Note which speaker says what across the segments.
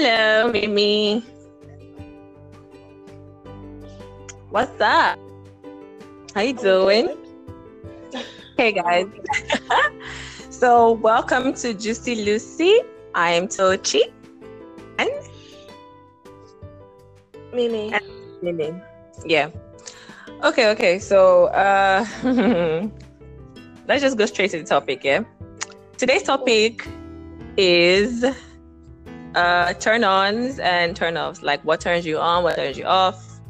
Speaker 1: Hello, Mimi. What's up? How you doing? Hey guys. so welcome to Juicy Lucy. I am Tochi. And
Speaker 2: Mimi.
Speaker 1: Mimi. Yeah. Okay, okay. So uh let's just go straight to the topic, yeah. Today's topic is uh turn ons and turn offs, like what turns you on, what turns you off.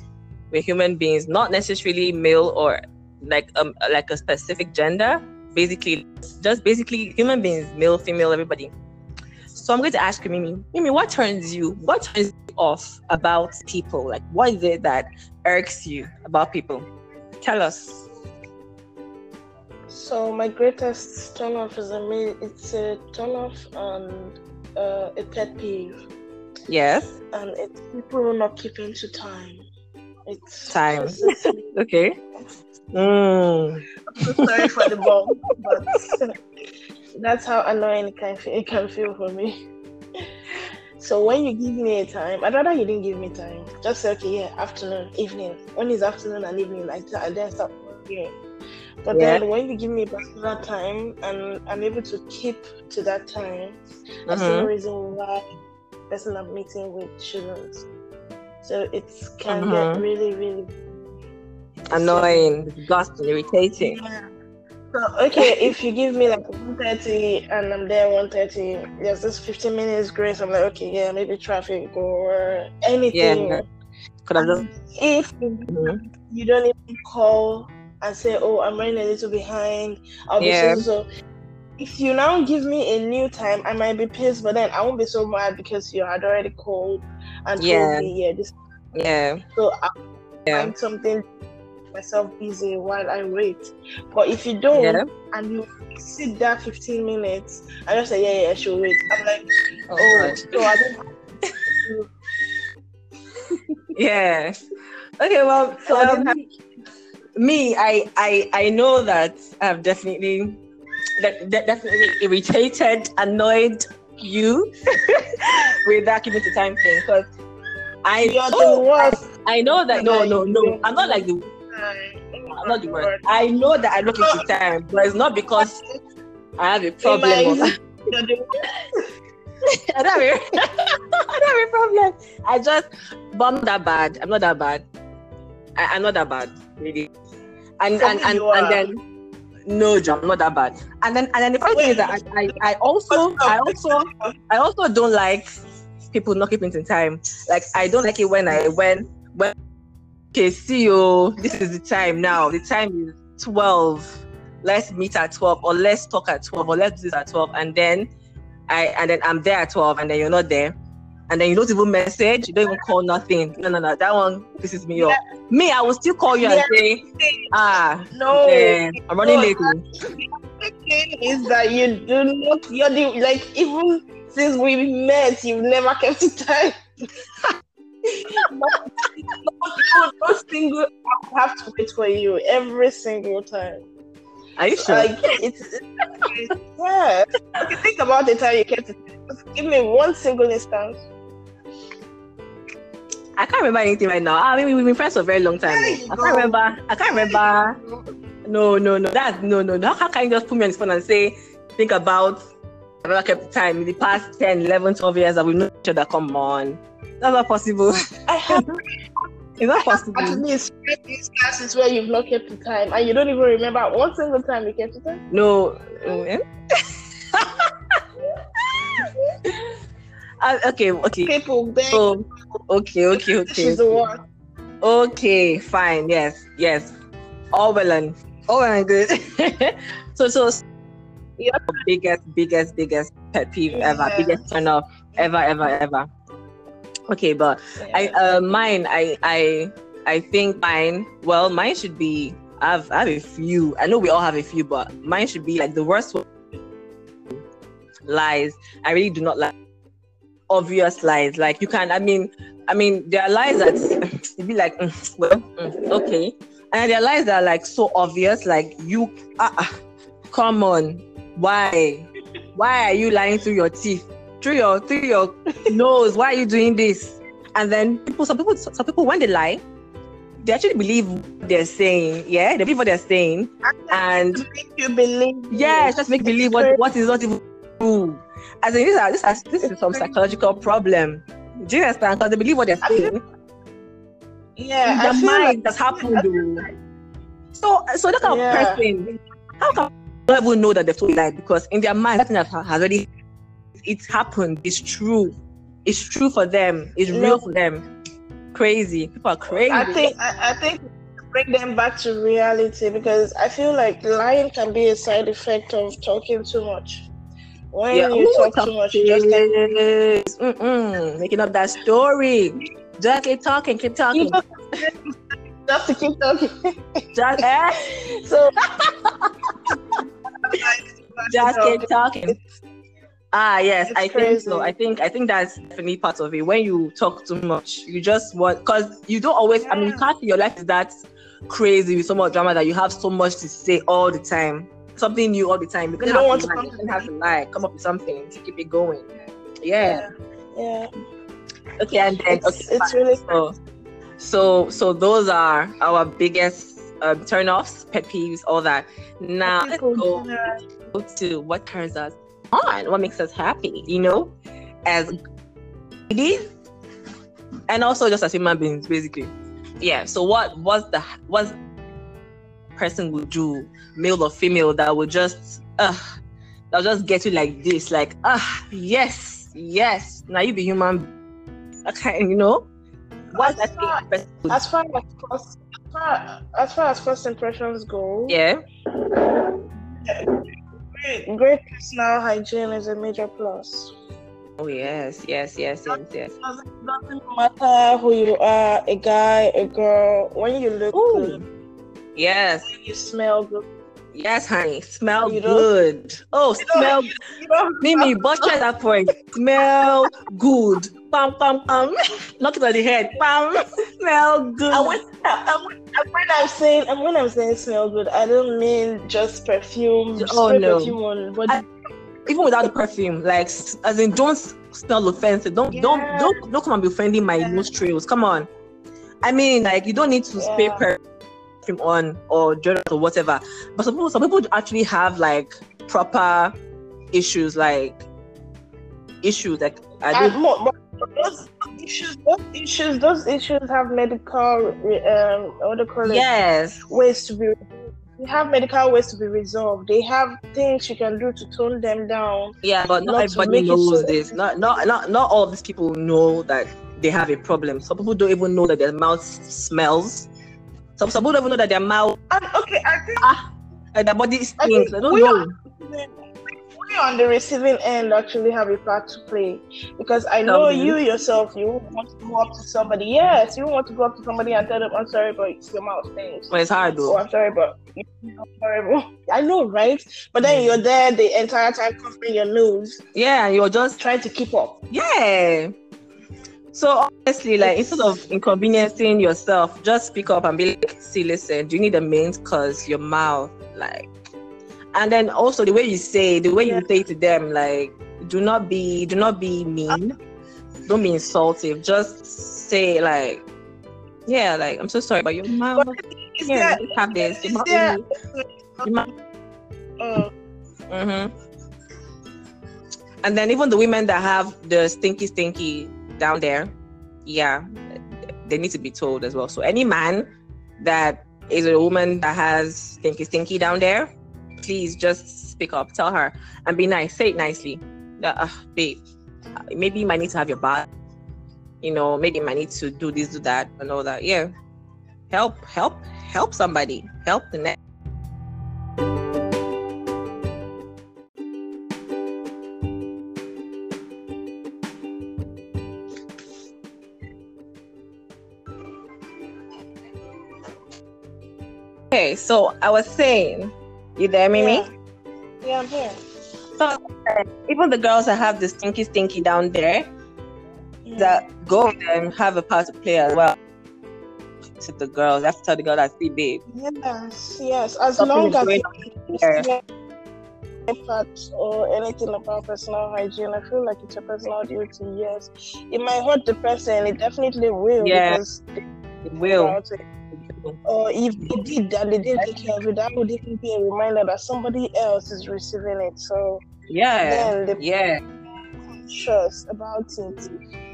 Speaker 1: We're human beings, not necessarily male or like um like a specific gender. Basically, just basically human beings, male, female, everybody. So I'm going to ask you, Mimi, Mimi, what turns you, what turns you off about people? Like, what is it that irks you about people? Tell us.
Speaker 2: So my greatest turn off is a. It's a turn off and uh, a pet peeve,
Speaker 1: Yes,
Speaker 2: and it's people not keeping to time. It's
Speaker 1: Time. okay. Mm.
Speaker 2: sorry for the bomb, but that's how annoying it can feel, it can feel for me. So when you give me a time, I'd rather you didn't give me time. Just say, okay, yeah, afternoon, evening. When it's afternoon and evening, I, I then start working. But
Speaker 1: Yeah.
Speaker 2: then when you give me a particular time and I'm able to keep to that time, I see no
Speaker 1: Mhm.
Speaker 2: reason why the person I'm meeting with shouldn't. So it can
Speaker 1: Mhm.
Speaker 2: get really, really
Speaker 1: Annoying, disgusting, irritating.
Speaker 2: Yeah. So okay, if you give me like 130 and I'm there 130, there's this 15 minutes grace. I'm like, okay, yeah, maybe traffic or anything.
Speaker 1: Yeah. Could have.
Speaker 2: If
Speaker 1: Mhm.
Speaker 2: you don't even call and say, oh, I'm running a little behind, I'll be
Speaker 1: Yeah.
Speaker 2: so so. If you now give me a new time, I might be pissed, but then I won't be so mad because you had already called and
Speaker 1: Yeah.
Speaker 2: told me, yeah, this.
Speaker 1: Yeah.
Speaker 2: So I
Speaker 1: Yeah.
Speaker 2: find something myself busy while I wait. But if you don't,
Speaker 1: Yeah.
Speaker 2: and you sit there 15 minutes and just say, yeah, yeah, she'll wait. I'm like,
Speaker 1: Oh,
Speaker 2: oh, so I don't
Speaker 1: Yeah. Okay. Well,
Speaker 2: so I
Speaker 1: well, me, I, I, I know that I've definitely, that, that definitely irritated, annoyed you with that keeping to time thing because I,
Speaker 2: you're
Speaker 1: oh,
Speaker 2: the worst.
Speaker 1: I know that. No, no, no. I'm not like the. I'm not the worst. I know that I look into time, but it's not because I have a problem.
Speaker 2: In
Speaker 1: or-
Speaker 2: my exam, you're the worst.
Speaker 1: I don't have a, I don't have a problem. I just, but I'm not that bad. I'm not that bad. I, I'm not that bad, really. And and and, and then no, John, not that bad. And then and then the funny thing is that I, I, I also I also I also don't like people not keeping to time. Like I don't like it when I when when okay, see you. This is the time now. The time is twelve. Let's meet at twelve, or let's talk at twelve, or let's do this at twelve, and then I and then I'm there at twelve, and then you're not there, and then you don't even message, you don't even call nothing. No, no, no. That one pisses me off. Me, I will still call you and say, ah,
Speaker 2: No.
Speaker 1: eh, I'm running
Speaker 2: No,
Speaker 1: late.
Speaker 2: The thing is that you do not, you're the, like, even since we met, you've never kept to time. not single, I have to wait for you every single time.
Speaker 1: Are you sure?
Speaker 2: Like it's, it's yeah. Okay, think about the time you kept it. Just give me one single instance.
Speaker 1: I can't remember anything right now. I mean, we've been friends for a very long time.
Speaker 2: You
Speaker 1: I can't remember. I can't remember. No, no, no. That's no, no, no. How can you just put me on the phone and say, think about I've never kept time in the past 10, 11, 12 years that we've known each other? Come on. That's not possible.
Speaker 2: I have
Speaker 1: it's not
Speaker 2: at
Speaker 1: possible.
Speaker 2: least five instances where you've not kept the time and you don't even remember one single time you kept the time.
Speaker 1: No. eh? Uh, okay, okay.
Speaker 2: People beg,
Speaker 1: So, okay, okay, okay.
Speaker 2: she's the one.
Speaker 1: Okay, fine. Yes, yes. All well and all well and good. so, so
Speaker 2: Yeah.
Speaker 1: biggest, biggest, biggest pet peeve ever, biggest turn off ever, ever, ever. Okay, but I, uh, mine, I, I, I think mine. Well, mine should be. I've, I have a few. I know we all have a few, but mine should be like the worst one. Lies. I really do not like obvious lies. Like you can. I mean, I mean, there are lies that you be like, "Mm, well, mm, okay, and there are lies that are like so obvious. Like you, ah, ah, come on, why, why are you lying through your teeth? through your through your nose. Why are you doing this? And then people, some people, some people, when they lie, they actually believe what they're saying. Yeah, they believe what they're saying, and
Speaker 2: make you believe.
Speaker 1: yeah, just make believe what what is not even. As in, this is this, is, this is some psychological problem. Do you understand? Because they believe what they're saying.
Speaker 2: Yeah,
Speaker 1: their
Speaker 2: like
Speaker 1: mind, that's happened. So, so that kind
Speaker 2: Yeah.
Speaker 1: of person, how can even know that they've told a lie? Because in their mind, that thing that has already it's happened. It's true. It's true for them. It's real for them. Crazy. People are crazy.
Speaker 2: I think I, I think bring them back to reality because I feel like lying can be a side effect of talking too much. When
Speaker 1: Yeah.
Speaker 2: you
Speaker 1: Ooh,
Speaker 2: talk too much, you just
Speaker 1: Mm-mm. Making up that story. Just keep talking, keep talking.
Speaker 2: just to keep talking.
Speaker 1: Just, eh?
Speaker 2: so
Speaker 1: just keep talking. Ah, yes,
Speaker 2: It's
Speaker 1: I think so. I think I think that's definitely part of it. When you talk too much, you just want because you don't always. I mean,
Speaker 2: Yeah.
Speaker 1: can't. Your life is that crazy with so much drama that you have so much to say all the time, something new all the time. You
Speaker 2: You
Speaker 1: can
Speaker 2: don't want
Speaker 1: to
Speaker 2: to
Speaker 1: lie. You have to lie. Come up with something to keep it going. Yeah.
Speaker 2: yeah,
Speaker 1: Okay, and then
Speaker 2: it's,
Speaker 1: okay,
Speaker 2: it's
Speaker 1: fine.
Speaker 2: really
Speaker 1: so, so so those are our biggest um, turn offs, pet peeves, all that. Now let's go go to what turns us on, what makes us happy, you know, as ladies and also just as human beings, basically. Yeah. So what was the what person would do, male or female, that would just uh that'll just get you like this, like ah yes, yes. Now you be human. Okay, you know. What's that thing a person would-
Speaker 2: as far as first, as far, as far as first impressions go,
Speaker 1: Yeah.
Speaker 2: great, great personal hygiene is a major plus.
Speaker 1: Oh yes, yes, yes, yes, yes.
Speaker 2: Doesn't, doesn't matter who you are, a guy, a girl. When you look
Speaker 1: Ooh.
Speaker 2: good,
Speaker 1: Yes,
Speaker 2: you smell good,
Speaker 1: yes, honey. Smell
Speaker 2: You
Speaker 1: good. Oh,
Speaker 2: You
Speaker 1: smell Mimi, butcher that point. Smell good. Pam, pam, pam. Knock it on the head. Pam. Smell good.
Speaker 2: And when, and when, I'm saying and when I'm saying smell good, I don't mean just perfume.
Speaker 1: Oh, no.
Speaker 2: perfume on body.
Speaker 1: I- Even without the perfume, like as in, don't smell offensive. Don't, don't, don't, don't come and be offending my
Speaker 2: Yeah.
Speaker 1: nostrils. Come on. I mean, like you don't need to spray
Speaker 2: Yeah.
Speaker 1: Perfume on or deodorant or whatever. But some people, some people actually have like proper issues, like issues like I
Speaker 2: And more, but those issues, those issues, those issues have medical, um, what do you call it?
Speaker 1: Yes.
Speaker 2: Ways to be. They have medical ways to be resolved. They have things you can do to tone them down.
Speaker 1: Yeah, but not,
Speaker 2: Not
Speaker 1: everybody knows
Speaker 2: so-
Speaker 1: this. Not, not, not, not all of these people know that they have a problem. Some people don't even know that their mouth smells. Some, some people don't even know that their mouth
Speaker 2: And okay, I think Ah,
Speaker 1: and their body
Speaker 2: I think
Speaker 1: They don't
Speaker 2: we
Speaker 1: know.
Speaker 2: are, we on the receiving end actually have a part to play because I know you yourself. You want to go up to somebody. Yes, you want to go up to somebody and tell them, "I'm sorry, but your mouth stinks."
Speaker 1: Well, it's hard
Speaker 2: Oh,
Speaker 1: though.
Speaker 2: I'm sorry, but horrible. I know, right? But then
Speaker 1: Mm.
Speaker 2: you're there the entire time covering your nose,
Speaker 1: Yeah, you're just
Speaker 2: trying to keep up.
Speaker 1: yeah. So honestly, like instead of inconveniencing yourself, just speak up and be like, "See, listen, do you need a mint? Cause your mouth, like." And then also the way you say, the way
Speaker 2: Yeah.
Speaker 1: you say to them, like, do not be, do not be mean, don't be insultive. Just say like, yeah, like I'm so sorry, but your mouth, yeah,
Speaker 2: there-
Speaker 1: you have this. Your mouth,
Speaker 2: Yeah.
Speaker 1: your mouth
Speaker 2: uh,
Speaker 1: Mm-hmm. And then even the women that have the stinky, stinky down there, yeah, they need to be told as well. So any man that is a woman that has stinky, stinky down there, please just speak up, tell her, and be nice. Say it nicely. That, uh, babe, maybe you might need to have your bath. You know, maybe you might need to do this, do that, and all that. Yeah, help, help, help somebody. Help the next. So I was saying, you there, Mimi?
Speaker 2: Yeah. yeah, I'm here.
Speaker 1: So uh, even the girls that have the stinky, stinky down there,
Speaker 2: Yeah.
Speaker 1: that go and have a part to play as well. To the girls, you have to tell the girl that see, babe.
Speaker 2: Yes, yes. As
Speaker 1: Something
Speaker 2: long as
Speaker 1: going
Speaker 2: it-
Speaker 1: there.
Speaker 2: yeah, part or anything about personal hygiene. I feel like it's a personal duty. Yes, it might hurt the person. It definitely will.
Speaker 1: Yeah. It will.
Speaker 2: Or if they did that, they didn't take care of it. That would even be a reminder that somebody else is receiving it. So
Speaker 1: Yeah.
Speaker 2: then the
Speaker 1: Yeah.
Speaker 2: conscious about it.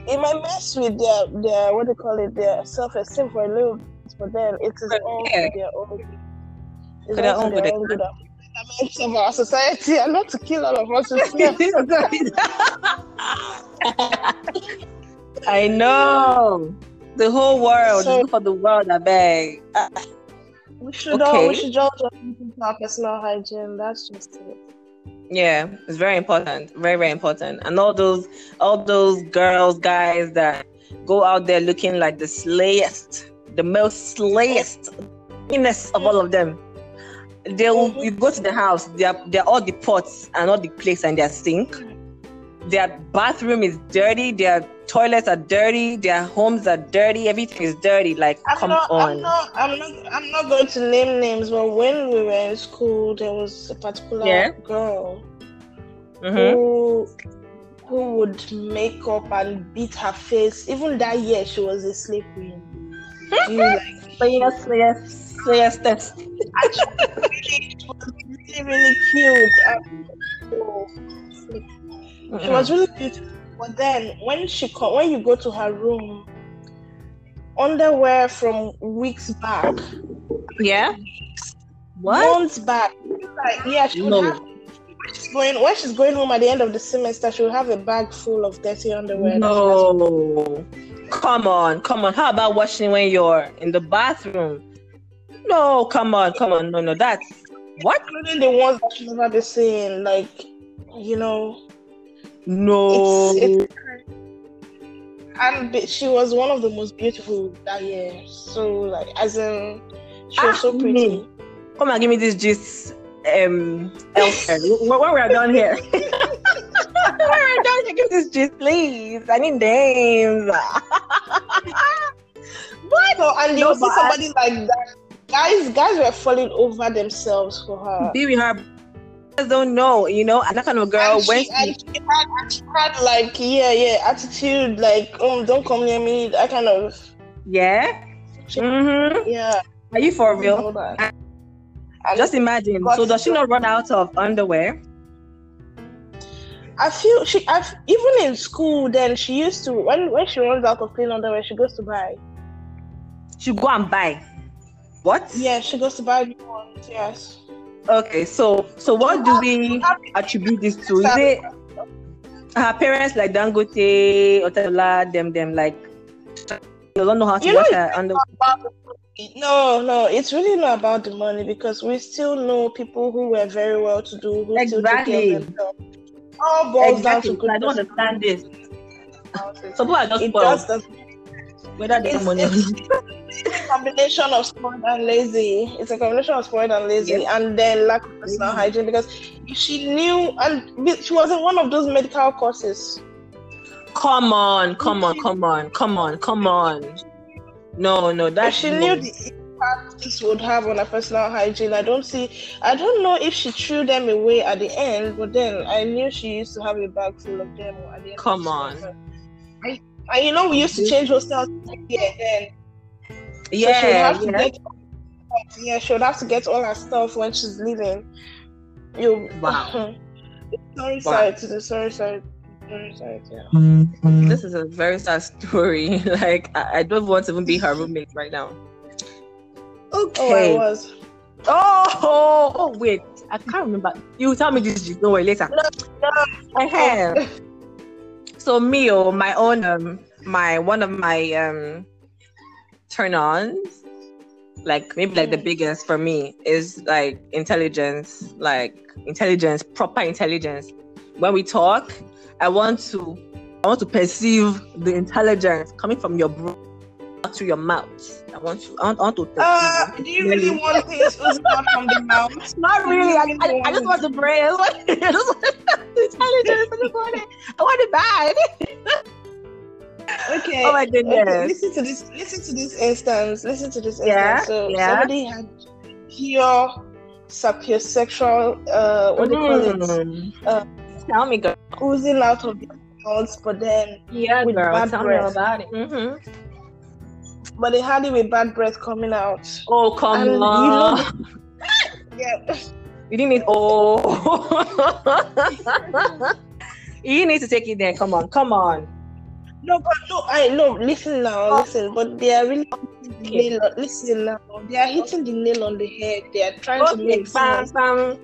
Speaker 2: It might mess with their their what do you call it their self esteem for a little bit, but then it is
Speaker 1: But
Speaker 2: all
Speaker 1: yeah.
Speaker 2: their own. It's
Speaker 1: their
Speaker 2: all
Speaker 1: own good.
Speaker 2: good. Of our society and not to kill all of us.
Speaker 1: I know. The whole world.
Speaker 2: So-
Speaker 1: for the world, I beg. Uh,
Speaker 2: we should all we should all just our personal hygiene. That's just it.
Speaker 1: yeah, it's very important. Very, very important. And all those all those girls, guys that go out there looking like the slayest, the most slayest meanest of all of them. They'll you go to the house, they're they're all the pots and all the plates and their sink. Their bathroom is dirty, their toilets are dirty, their homes are dirty, everything is dirty. Like
Speaker 2: I'm
Speaker 1: come
Speaker 2: not,
Speaker 1: on.
Speaker 2: I'm not. I'm not. I'm not going to name names, but when we were in school, there was a particular
Speaker 1: Yeah.
Speaker 2: girl
Speaker 1: Mhm.
Speaker 2: who who would make up and beat her face. Even that year, she was a slave queen. You like
Speaker 1: Slayest, slayest, slayest.
Speaker 2: really, she was really, really cute. So, she was really beautiful. But then when she co- when you go to her room, underwear from weeks back,
Speaker 1: Yeah. What?
Speaker 2: months back, like yeah, she would
Speaker 1: No.
Speaker 2: have. when She's going when she's going home at the end of the semester. She will have a bag full of dirty underwear. that
Speaker 1: No. Come on, come on. How about washing when you're in the bathroom? No, come on, come on. No, no, that's what?
Speaker 2: including the ones that she'll never be seeing, like you know.
Speaker 1: No.
Speaker 2: It's, it's and she was one of the most beautiful that year. So like, as in, she was
Speaker 1: Ah,
Speaker 2: so pretty.
Speaker 1: me. Come and give me this gist um elsewhere. when, when we're done here. when we're done here, give this gist, please. I need names. what?
Speaker 2: So and you
Speaker 1: No,
Speaker 2: see
Speaker 1: but
Speaker 2: somebody like that. Guys, guys were falling over themselves for her.
Speaker 1: Be with her. Don't know, you know, and that kind of girl
Speaker 2: and,
Speaker 1: when
Speaker 2: she, and she had, and she had like yeah, yeah, attitude like um, don't come near me. That kind of
Speaker 1: yeah.
Speaker 2: She-
Speaker 1: Mm-hmm.
Speaker 2: yeah.
Speaker 1: Are you for real?
Speaker 2: know that. And
Speaker 1: Just imagine. So does she not run out of underwear?
Speaker 2: I feel she, I've, even in school, then she used to when when she runs out of clean underwear, she goes to buy.
Speaker 1: She go and buy. What?
Speaker 2: Yeah, she goes to buy new ones. Yes.
Speaker 1: Okay. So so what do we attribute this to? Is it her parents like Dangote, Otedola, them them like they don't know how to
Speaker 2: You
Speaker 1: wash her underwear?
Speaker 2: No, no, it's really not about the money because we still know people who were very well to do who still take
Speaker 1: Exactly.
Speaker 2: care of themselves. All boils
Speaker 1: Exactly.
Speaker 2: down to
Speaker 1: I don't
Speaker 2: good
Speaker 1: understand this. Some people are just
Speaker 2: It
Speaker 1: spoiled,
Speaker 2: does the
Speaker 1: whether they have
Speaker 2: it's,
Speaker 1: money. or
Speaker 2: it's a combination of spoiled and lazy. It's a combination of spoiled and lazy,
Speaker 1: Yes.
Speaker 2: and then lack of personal
Speaker 1: Mhm.
Speaker 2: hygiene. Because she knew, and she was in one of those medical courses.
Speaker 1: Come on, come on, come on, come on, come on. No, no, that
Speaker 2: she
Speaker 1: no.
Speaker 2: knew the impact this would have on her personal hygiene, I don't see. I don't know if she threw them away at the end, but then I knew she used to have a bag full of them at the end.
Speaker 1: Come on.
Speaker 2: semester. And, you know, we used to change hostels yeah, then. So she would
Speaker 1: Yeah,
Speaker 2: have to
Speaker 1: yeah.
Speaker 2: get yeah, she would have to get all her stuff when she's leaving. You
Speaker 1: Wow.
Speaker 2: sorry
Speaker 1: Wow.
Speaker 2: side to the sorry side. Sorry side, yeah.
Speaker 1: This is a very sad story. like I, I don't want to even be her roommate right now.
Speaker 2: Oh, I
Speaker 1: Okay.
Speaker 2: was.
Speaker 1: Oh, oh, oh, wait. I can't remember. You tell me this. Don't worry later. I have. So me, oh, my own, um, my one of my um, turn-ons, like maybe like the
Speaker 2: Mm.
Speaker 1: biggest for me is like intelligence, like intelligence, proper intelligence. When we talk, I want to, I want to perceive the intelligence coming from your brain to your mouth. I want to, I want, I want to.
Speaker 2: Uh, do you really want things oozing out from the mouth?
Speaker 1: Not really. I, I, I just want the brain. I just want, I just want the intelligence. I just want it. I want it bad.
Speaker 2: Okay.
Speaker 1: Oh my
Speaker 2: Okay,
Speaker 1: goodness.
Speaker 2: listen to this. Listen to this instance. Listen to this instance. So
Speaker 1: yeah.
Speaker 2: somebody had pure sapiosexual. Uh, what do you call it?
Speaker 1: Mm.
Speaker 2: Uh,
Speaker 1: Tell me, girl.
Speaker 2: Oozing out of their mouths, but then
Speaker 1: Yeah,
Speaker 2: with
Speaker 1: girl.
Speaker 2: bad
Speaker 1: Tell me about it. hmm
Speaker 2: but they had it with bad breath coming out.
Speaker 1: Oh, come
Speaker 2: And you know
Speaker 1: on.
Speaker 2: Yeah.
Speaker 1: You didn't need. Oh. you need to take it there. Come on. Come on.
Speaker 2: No, but no, I no. Listen now, listen. But they are really
Speaker 1: Okay.
Speaker 2: nail. Listen now, they are hitting the nail on the head. They are trying to make
Speaker 1: bam, bam.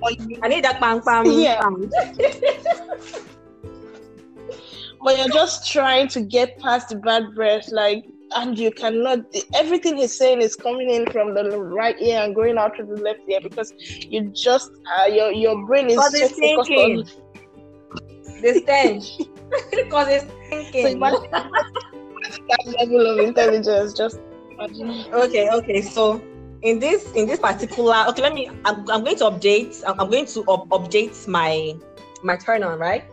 Speaker 1: I need that bang, bam,
Speaker 2: Yeah.
Speaker 1: bam.
Speaker 2: but you're just trying to get past the bad breath, like, and you cannot. Everything he's saying is coming in from the right ear and going out to the left ear because you just uh, your your brain is
Speaker 1: Because
Speaker 2: so focused
Speaker 1: thinking.
Speaker 2: on
Speaker 1: The stench. Because it's
Speaker 2: so
Speaker 1: thinking.
Speaker 2: imagine that level of intelligence. Just imagine.
Speaker 1: okay, okay. So in this in this particular okay, let me I'm, I'm going to update I'm, I'm going to up, update my my turn on, right?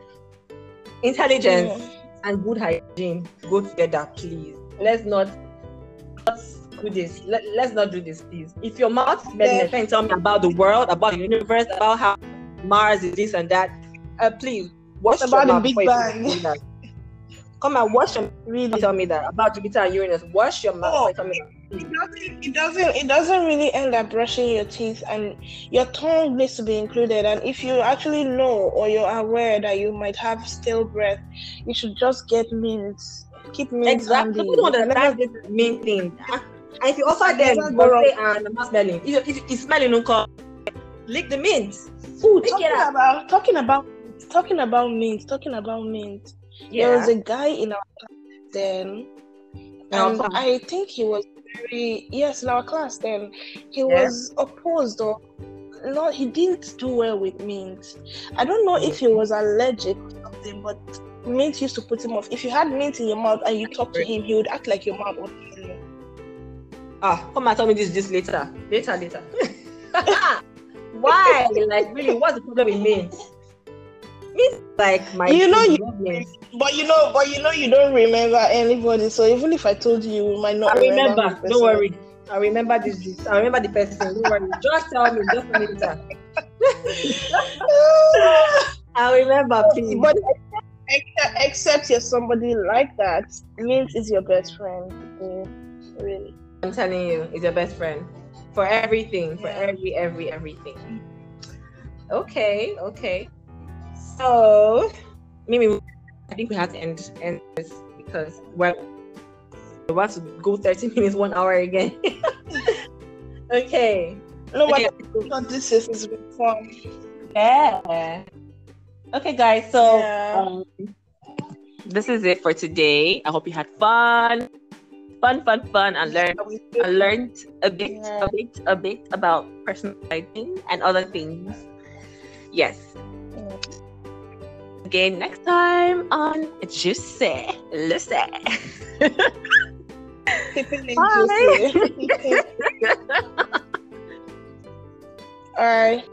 Speaker 1: Intelligence and good hygiene go together, please. Let's not, let's do this. Let, let's not do this, please. If your mouth is smelling,
Speaker 2: Yeah.
Speaker 1: tell me about the world, about the universe, about how Mars is this and that, uh, please wash
Speaker 2: About the
Speaker 1: your mouth
Speaker 2: Big Bang.
Speaker 1: Come and wash your mouth.
Speaker 2: Really.
Speaker 1: Tell me that about Jupiter and Uranus. Wash your mouth.
Speaker 2: Oh.
Speaker 1: tell me that.
Speaker 2: It doesn't, it doesn't it doesn't really end up brushing your teeth and your tongue needs to be included and if you actually know or you're aware that you might have stale breath you should just get mints keep mints
Speaker 1: Exactly. People don't understand this main thing. And if you offer them,
Speaker 2: never go
Speaker 1: but
Speaker 2: wrong.
Speaker 1: say, ah, I'm not smelling. If, if it's smelling, come. Lick the mint. Ooh,
Speaker 2: talking
Speaker 1: out.
Speaker 2: about talking about talking about mint talking about mint there was a guy in our class then and? I think he was very yes in our class then he
Speaker 1: Yeah.
Speaker 2: was opposed or no he didn't do well with mint I don't know if he was allergic or something but mint used to put him off if you had mint in your mouth and you talk to him he would act like your mouth was.
Speaker 1: Ah, come and tell me this this later. Later, later. Why? like really, what's the problem with mint? Mint like my
Speaker 2: You know you- but you know but you know you don't remember anybody so even if I told you you might not
Speaker 1: I remember.
Speaker 2: person.
Speaker 1: Don't worry. I remember this, this. I remember the person. Don't worry. Just tell me. Just a later. I remember, please.
Speaker 2: But except, except you're somebody like that, mint is your best friend. Yeah, really.
Speaker 1: I'm telling you, is your best friend for everything, for every, every, everything. Okay, okay. So, Mimi, I think we have to end end this because we're about to go 30 minutes, one hour again. okay.
Speaker 2: No,
Speaker 1: Okay.
Speaker 2: what this is fun.
Speaker 1: Yeah. Okay, guys. So
Speaker 2: Yeah.
Speaker 1: um, this is it for today. I hope you had fun, fun, fun, fun, and learned learned a bit,
Speaker 2: Yeah.
Speaker 1: a bit, a bit about personal hygiene and other things. Yes. Again next time on Juicy Lucy.
Speaker 2: Keeping it
Speaker 1: Bye.
Speaker 2: juicy. All right.